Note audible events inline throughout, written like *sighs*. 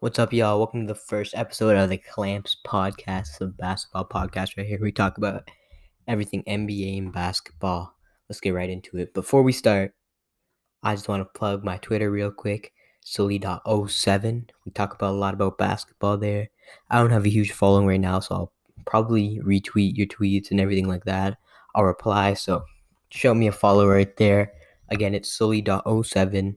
What's up, y'all? Welcome to the first episode of the Clamps podcast, the basketball podcast right here. We talk about everything NBA and basketball. Let's get right into it. Before we start, I just want to plug my Twitter real quick, Sully.07. We talk about a lot about basketball there. I don't have a huge following right now, so I'll probably retweet your tweets and everything like that. I'll reply, so show me a follow right there. Again, it's Sully.07,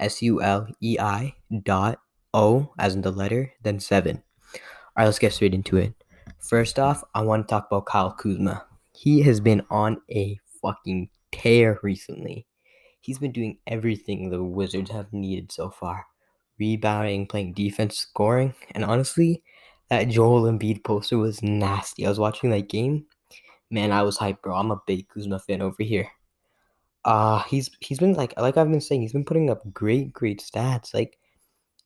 S U L E I dot O as in the letter, then seven. All right, let's get straight into it. First off, I want to talk about Kyle Kuzma. He has been on a fucking tear recently. He's been doing everything the Wizards have needed so far rebounding, playing defense, scoring, and honestly, that Joel Embiid poster was nasty. I was watching that game. Man, I was hyped, bro. I'm a big Kuzma fan over here. Uh he's he's been like like I've been saying, he's been putting up great, great stats. Like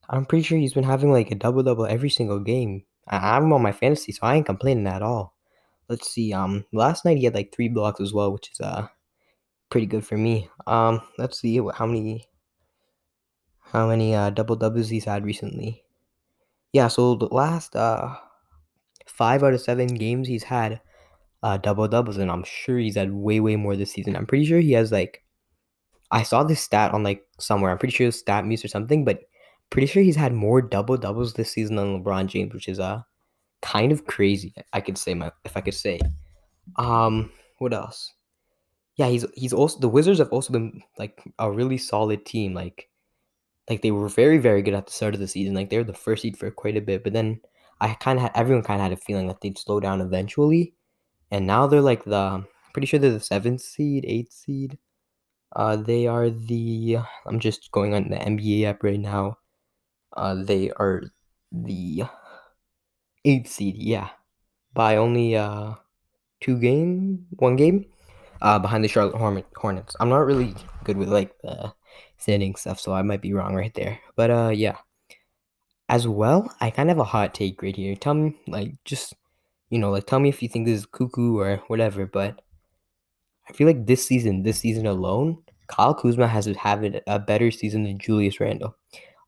I'm pretty sure he's been having like a double double every single game. I'm on my fantasy, so I ain't complaining at all. Let's see. Um, last night he had like three blocks as well, which is uh pretty good for me. Um, let's see how many how many uh double doubles he's had recently. Yeah, so the last uh five out of seven games he's had uh double doubles, and I'm sure he's had way way more this season. I'm pretty sure he has like I saw this stat on like somewhere. I'm pretty sure it's StatMuse or something, but pretty sure he's had more double doubles this season than LeBron James, which is uh kind of crazy. I could say my if I could say. Um, what else? Yeah, he's he's also the Wizards have also been like a really solid team. Like, like they were very very good at the start of the season. Like they were the first seed for quite a bit, but then I kind of everyone kind of had a feeling that they'd slow down eventually, and now they're like the pretty sure they're the seventh seed, eighth seed. Uh, they are the. I'm just going on the NBA app right now. Uh, they are the eighth seed, yeah, by only uh two game, one game, uh, behind the Charlotte Hornets. I'm not really good with like the standing stuff, so I might be wrong right there. But uh, yeah. As well, I kind of have a hot take right here. Tell me, like, just you know, like, tell me if you think this is cuckoo or whatever. But I feel like this season, this season alone, Kyle Kuzma has had a better season than Julius Randle.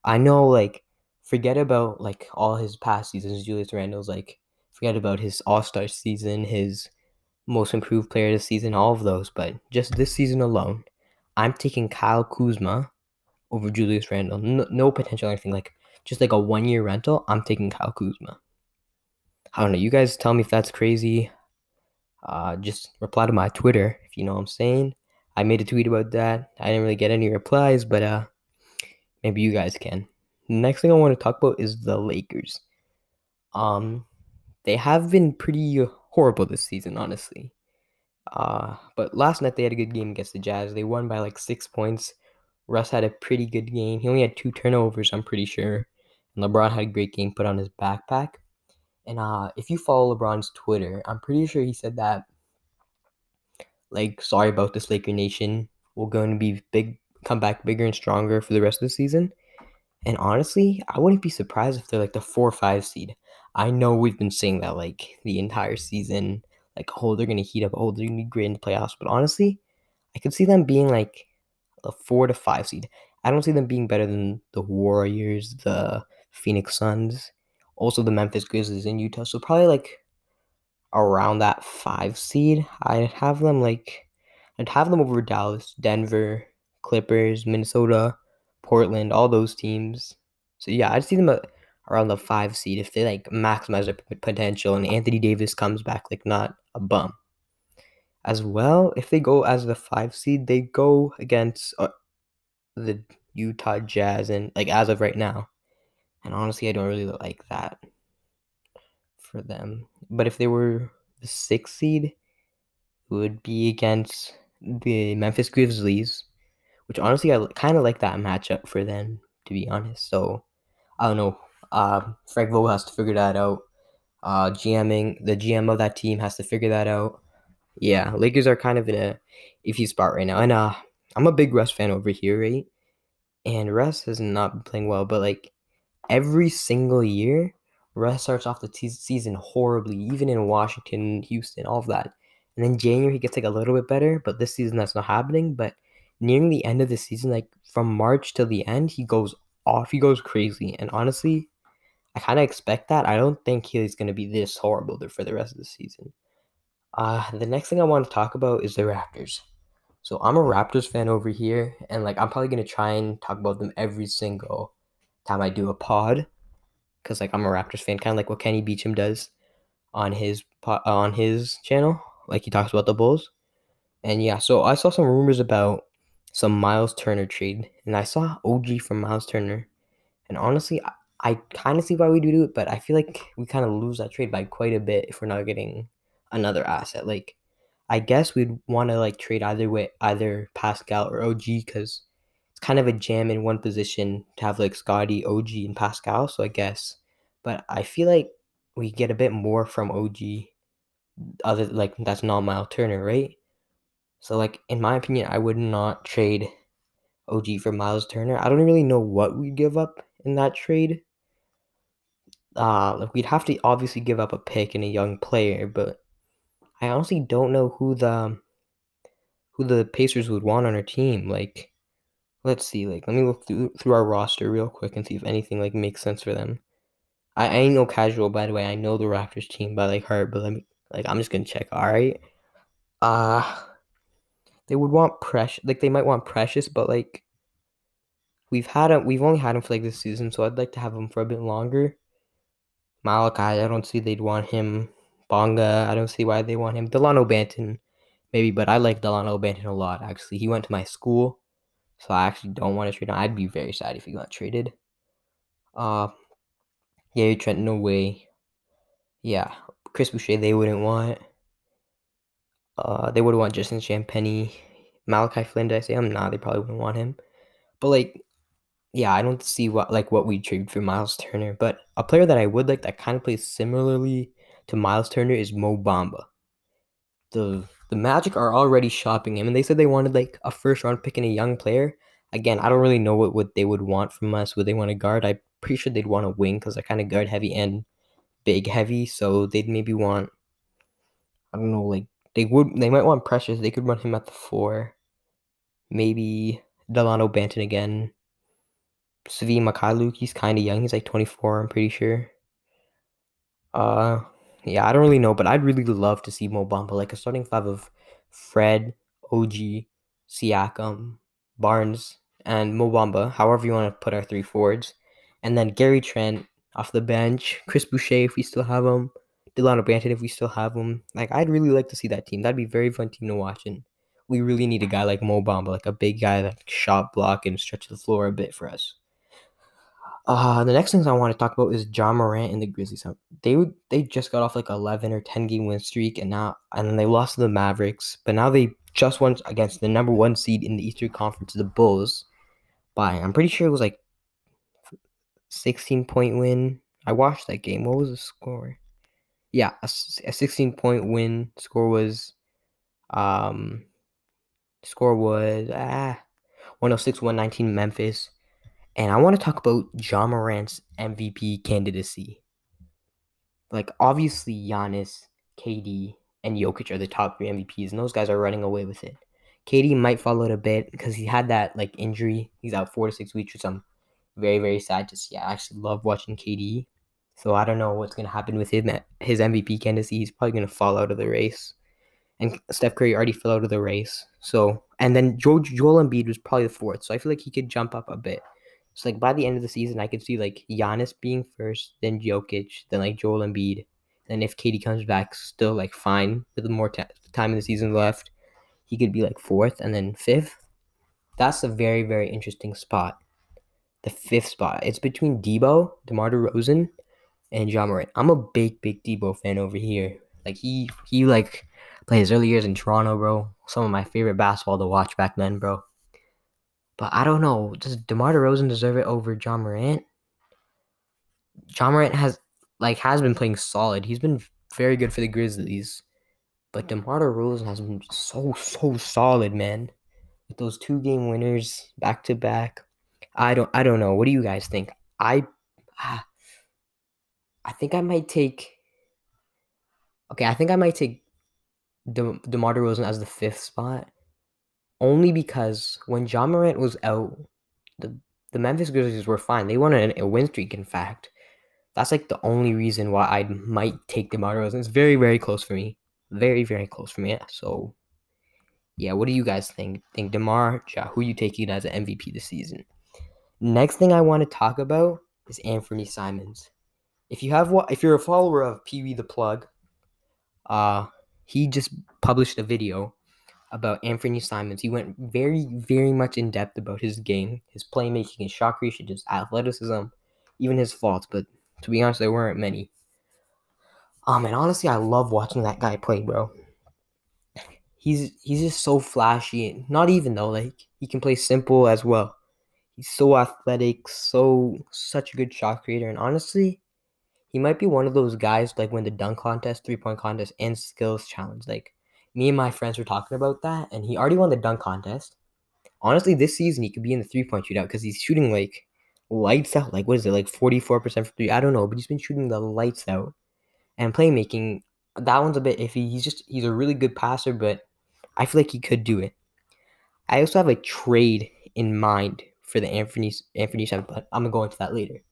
I know, like, forget about like all his past seasons. Julius Randle's like, forget about his All Star season, his most improved player this season, all of those. But just this season alone, I'm taking Kyle Kuzma over Julius Randle. No, no potential or anything like just like a one year rental. I'm taking Kyle Kuzma. I don't know. You guys tell me if that's crazy. Uh, just reply to my Twitter if you know what I'm saying. I made a tweet about that. I didn't really get any replies, but uh, maybe you guys can. Next thing I want to talk about is the Lakers. Um, they have been pretty horrible this season, honestly. Uh, but last night they had a good game against the Jazz. They won by like six points. Russ had a pretty good game. He only had two turnovers, I'm pretty sure. And LeBron had a great game put on his backpack. And uh, if you follow LeBron's Twitter, I'm pretty sure he said that, like, sorry about this, Laker Nation. We're going to be big, come back bigger and stronger for the rest of the season. And honestly, I wouldn't be surprised if they're like the four or five seed. I know we've been saying that like the entire season, like, oh, they're gonna heat up, oh, they're gonna be great in the playoffs. But honestly, I could see them being like a four to five seed. I don't see them being better than the Warriors, the Phoenix Suns, also the Memphis Grizzlies in Utah. So probably like around that five seed. I'd have them like I'd have them over Dallas, Denver, Clippers, Minnesota, Portland, all those teams. So yeah, I'd see them around the five seed if they like maximize their potential and Anthony Davis comes back like not a bum. As well, if they go as the five seed, they go against uh, the Utah Jazz and like as of right now. And honestly, I don't really like that for them. But if they were the sixth seed, it would be against the Memphis Grizzlies, which honestly I kind of like that matchup for them to be honest. So I don't know. Uh, Frank Vogel has to figure that out. Uh, GMing the GM of that team has to figure that out. Yeah, Lakers are kind of in a iffy spot right now, and uh, I'm a big Russ fan over here, right? And Russ has not been playing well, but like every single year, Russ starts off the t- season horribly, even in Washington, Houston, all of that. And then January he gets like a little bit better, but this season that's not happening. But nearing the end of the season, like from March till the end, he goes off. He goes crazy. And honestly, I kind of expect that. I don't think he's going to be this horrible for the rest of the season. Uh, the next thing I want to talk about is the Raptors. So I'm a Raptors fan over here, and like I'm probably gonna try and talk about them every single time I do a pod, because like I'm a Raptors fan, kind of like what Kenny Beecham does on his on his channel, like he talks about the Bulls. And yeah, so I saw some rumors about some Miles Turner trade, and I saw OG from Miles Turner, and honestly, I, I kind of see why we do it, but I feel like we kind of lose that trade by quite a bit if we're not getting another asset. Like I guess we'd want to like trade either way, either Pascal or OG, because it's kind of a jam in one position to have like Scotty, OG, and Pascal. So I guess, but I feel like we get a bit more from OG, other like that's not Miles Turner, right? So like in my opinion, I would not trade OG for Miles Turner. I don't really know what we'd give up in that trade. Uh, like we'd have to obviously give up a pick and a young player, but I honestly don't know who the who the Pacers would want on our team. Like, let's see. Like, let me look through through our roster real quick and see if anything like makes sense for them. I, I ain't no casual, by the way. I know the Raptors team by like heart, but let me like I'm just gonna check. All right. Uh they would want precious. Like they might want precious, but like we've had him. We've only had him for like this season, so I'd like to have him for a bit longer. Malachi, I don't see they'd want him. Bonga, I don't see why they want him. Delano Banton, maybe, but I like Delano Banton a lot, actually. He went to my school, so I actually don't want to trade him. I'd be very sad if he got traded. Uh, Gary Trent, no way. Yeah, Chris Boucher, they wouldn't want. Uh, they would want Justin Champagnie. Malachi Flynn, did I say him? Nah, they probably wouldn't want him. But like, yeah, I don't see what like what we trade for Miles Turner. But a player that I would like that kind of plays similarly to Miles Turner is Mo Bamba. The the Magic are already shopping him, and they said they wanted like a first round pick and a young player. Again, I don't really know what, what they would want from us. Would they want a guard? I'm pretty sure they'd want a wing because they're kind of guard heavy and big heavy. So they'd maybe want I don't know, like they would they might want Precious. They could run him at the four. Maybe Delano Banton again. Svi Mykhailiuk, he's kind of young. He's like 24, I'm pretty sure. Uh, yeah, I don't really know, but I'd really love to see Mo Bamba, like a starting five of Fred, OG, Siakam, Barnes, and Mo Bamba, however you want to put our three forwards. And then Gary Trent off the bench, Chris Boucher if we still have him, Delano Banton if we still have him. Like, I'd really like to see that team. That'd be very fun team to watch. And we really need a guy like Mo Bamba, like a big guy that shot block and stretch the floor a bit for us. Uh, the next things I want to talk about is Ja Morant and the Grizzlies. They would they just got off like eleven or ten game win streak, and now and then they lost to the Mavericks, but now they just won against the number one seed in the Eastern Conference, the Bulls, by I'm pretty sure it was like sixteen point win. I watched that game. What was the score? Yeah, a, a sixteen point win. Score was, um, score was ah, 106 119 Memphis. And I want to talk about Ja Morant's MVP candidacy. Like, obviously, Giannis, KD, and Jokic are the top three MVPs, and those guys are running away with it. KD might fall out a bit because he had that like injury. He's out four to six weeks, which I'm very, very sad to see. I actually love watching KD. So I don't know what's gonna happen with him. His MVP candidacy, he's probably gonna fall out of the race. And Steph Curry already fell out of the race. So and then Joel, Joel Embiid was probably the fourth. So I feel like he could jump up a bit. So like by the end of the season, I could see like Giannis being first, then Jokic, then like Joel Embiid, and if KD comes back still like fine with more t- time in the season left, he could be like fourth and then fifth. That's a very very interesting spot. The fifth spot. It's between Debo, DeMar DeRozan, and Ja Morant. I'm a big big Debo fan over here. Like he he like played his early years in Toronto, bro. Some of my favorite basketball to watch back then, bro. But I don't know. Does DeMar DeRozan deserve it over Ja Morant? Ja Morant has like has been playing solid. He's been very good for the Grizzlies. But DeMar DeRozan has been so so solid, man. With those two game winners back to back. I don't I don't know. What do you guys think? I *sighs* ah, I think I might take Okay, I think I might take De- DeMar DeRozan as the fifth spot only because when Ja Morant was out, the the Memphis Grizzlies were fine. They won a, a win streak, in fact. That's like the only reason why I might take DeMar DeRozan. It's very, very close for me. Very, very close for me. So, yeah, what do you guys think? Think DeMar, ja, who you taking as an MVP this season? Next thing I want to talk about is Anfernee Simons. If you have what, if you're a follower of Pee Wee the Plug, uh, he just published a video about Anfernee Simons. He went very, very much in depth about his game, his playmaking, his shot creation, his athleticism, even his faults. But to be honest, there weren't many. Um, and honestly, I love watching that guy play, bro. He's he's just so flashy. Not even though, like he can play simple as well. He's so athletic, so such a good shot creator, and honestly, he might be one of those guys like when the dunk contest, three point contest, and skills challenge. Like me and my friends were talking about that, and he already won the dunk contest. Honestly, this season he could be in the three point shootout because he's shooting like lights out. Like what is it, like forty four percent for three? I don't know, but he's been shooting the lights out. And playmaking, that one's a bit iffy. He's just he's a really good passer, but I feel like he could do it. I also have a trade in mind for the Anthony Anfernee Simons, but I'm gonna go into that later.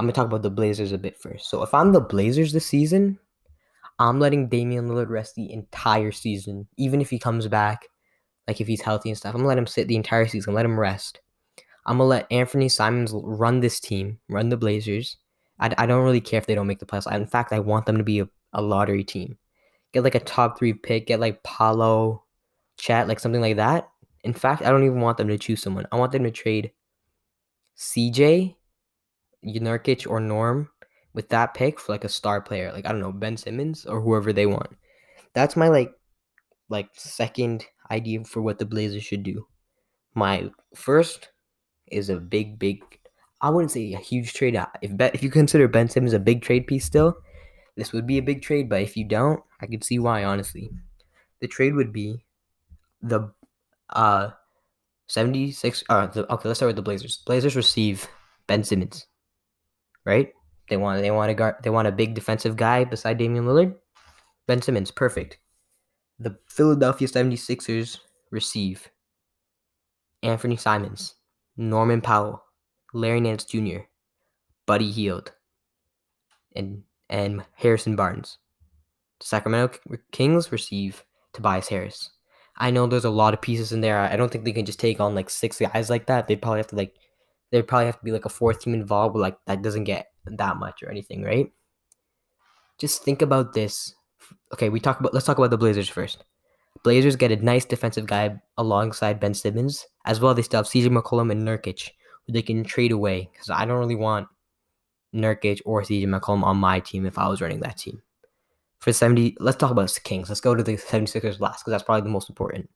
I'm gonna talk about the Blazers a bit first. So if I'm the Blazers this season, I'm letting Damian Lillard rest the entire season, even if he comes back, like if he's healthy and stuff. I'm gonna let him sit the entire season, let him rest. I'm gonna let Anfernee Simons run this team, run the Blazers. I, I don't really care if they don't make the playoffs. In fact, I want them to be a, a lottery team. Get like a top three pick, get like Paolo, Chet, like something like that. In fact, I don't even want them to choose someone. I want them to trade CJ, Nurkic, or Norm with that pick for like a star player, like I don't know, Ben Simmons or whoever they want. That's my like like second idea for what the Blazers should do. My first is a big, big I wouldn't say a huge trade. If if you consider Ben Simmons a big trade piece still, this would be a big trade. But if you don't, I could see why. Honestly, the trade would be the uh 76. Uh, okay, let's start with the Blazers. Blazers receive Ben Simmons, right? They want they want a guard, they want a big defensive guy beside Damian Lillard. Ben Simmons, perfect. The Philadelphia 76ers receive Anfernee Simons, Norman Powell, Larry Nance Jr., Buddy Hield, and and Harrison Barnes. The Sacramento Kings receive Tobias Harris. I know there's a lot of pieces in there. I don't think they can just take on like six guys like that. They'd probably have to like there'd probably have to be like a fourth team involved, but like that doesn't get that much or anything, right? Just think about this. Okay, we talk about let's talk about the Blazers first. Blazers get a nice defensive guy alongside Ben Simmons. As well, they still have CJ McCollum and Nurkic, who they can trade away. Because I don't really want Nurkic or CJ McCollum on my team if I was running that team. For 70, let's talk about the Kings. Let's go to the 76ers last, because that's probably the most important.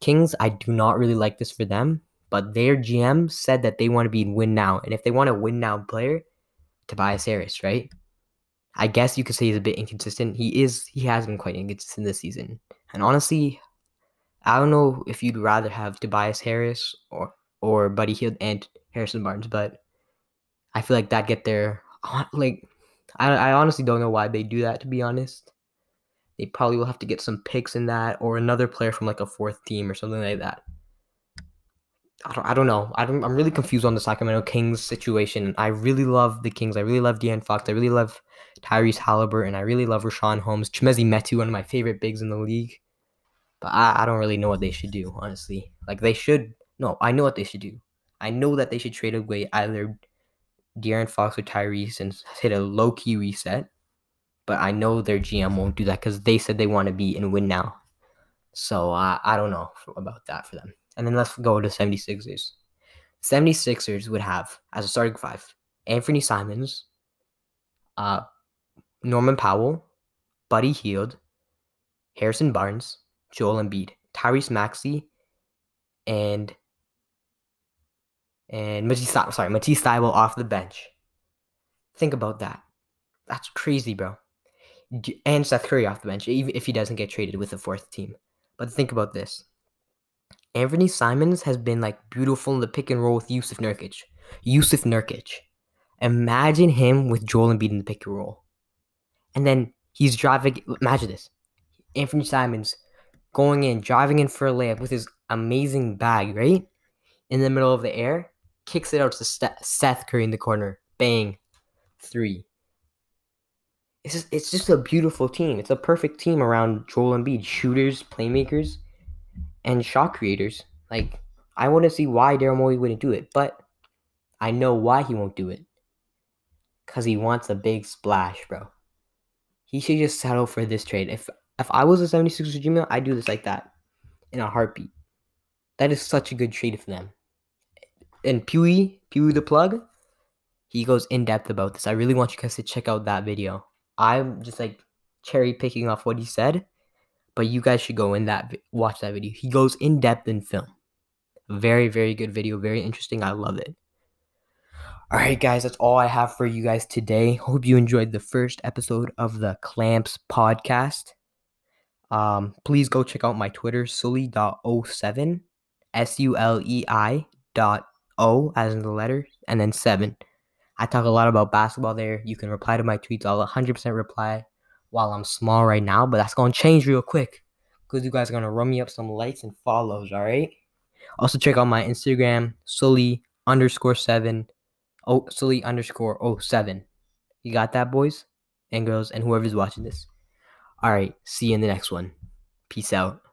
Kings, I do not really like this for them, but their GM said that they want to be win now. And if they want a win now player, Tobias Harris, right? I guess you could say he's a bit inconsistent. He is he has been quite inconsistent this season. And honestly, I don't know if you'd rather have Tobias Harris or or Buddy Hield and Harrison Barnes, but I feel like that get there like I I honestly don't know why they do that to be honest. They probably will have to get some picks in that or another player from like a fourth team or something like that. I don't, I don't know. I don't, I'm really confused on the Sacramento Kings situation. I really love the Kings. I really love De'Aaron Fox. I really love Tyrese Halliburton. And I really love Richaun Holmes. Chimezie Metu, one of my favorite bigs in the league. But I, I don't really know what they should do, honestly. Like, they should. No, I know what they should do. I know that they should trade away either De'Aaron Fox or Tyrese and hit a low key reset. But I know their GM won't do that because they said they want to be and win now. So uh, I don't know about that for them. And then let's go to 76ers. 76ers would have as a starting five Anfernee Simons, uh, Norman Powell, Buddy Hield, Harrison Barnes, Joel Embiid, Tyrese Maxey, and and Matisse, sorry, Matisse Thybulle off the bench. Think about that. That's crazy, bro. And Seth Curry off the bench, even if he doesn't get traded with the fourth team. But think about this. Anfernee Simons has been like beautiful in the pick and roll with Jusuf Nurkic. Jusuf Nurkic. Imagine him with Joel Embiid in the pick and roll. And then he's driving. Imagine this. Anfernee Simons going in, driving in for a layup with his amazing bag, right? In the middle of the air, kicks it out to Seth Curry in the corner. Bang. Three. it's just, it's just a beautiful team. It's a perfect team around Joel Embiid, shooters, playmakers, and shot creators. Like I want to see why Daryl Morey wouldn't do it, but I know why he won't do it. Cause he wants a big splash, bro. He should just settle for this trade. If if I was a 76ers Gmail, I'd do this like that in a heartbeat. That is such a good trade for them. And Pewee, Pewee the plug, he goes in depth about this. I really want you guys to check out that video. I'm just like cherry picking off what he said, but you guys should go in that watch that video. He goes in depth in film. Very very good video, very interesting. I love it. All right, guys, that's all I have for you guys today. Hope you enjoyed the first episode of the Clamps podcast. Um, please go check out my Twitter, sully.07, S U L E I dot O as in the letter, and then seven. I talk a lot about basketball there. You can reply to my tweets. I'll 100% reply while I'm small right now, but that's to change real quick because you guys are to run me up some likes and follows, all right? Also, check out my Instagram, Sully underscore seven, oh, Sully underscore oh seven. You got that, boys and girls, and whoever's watching this. All right, see you in the next one. Peace out.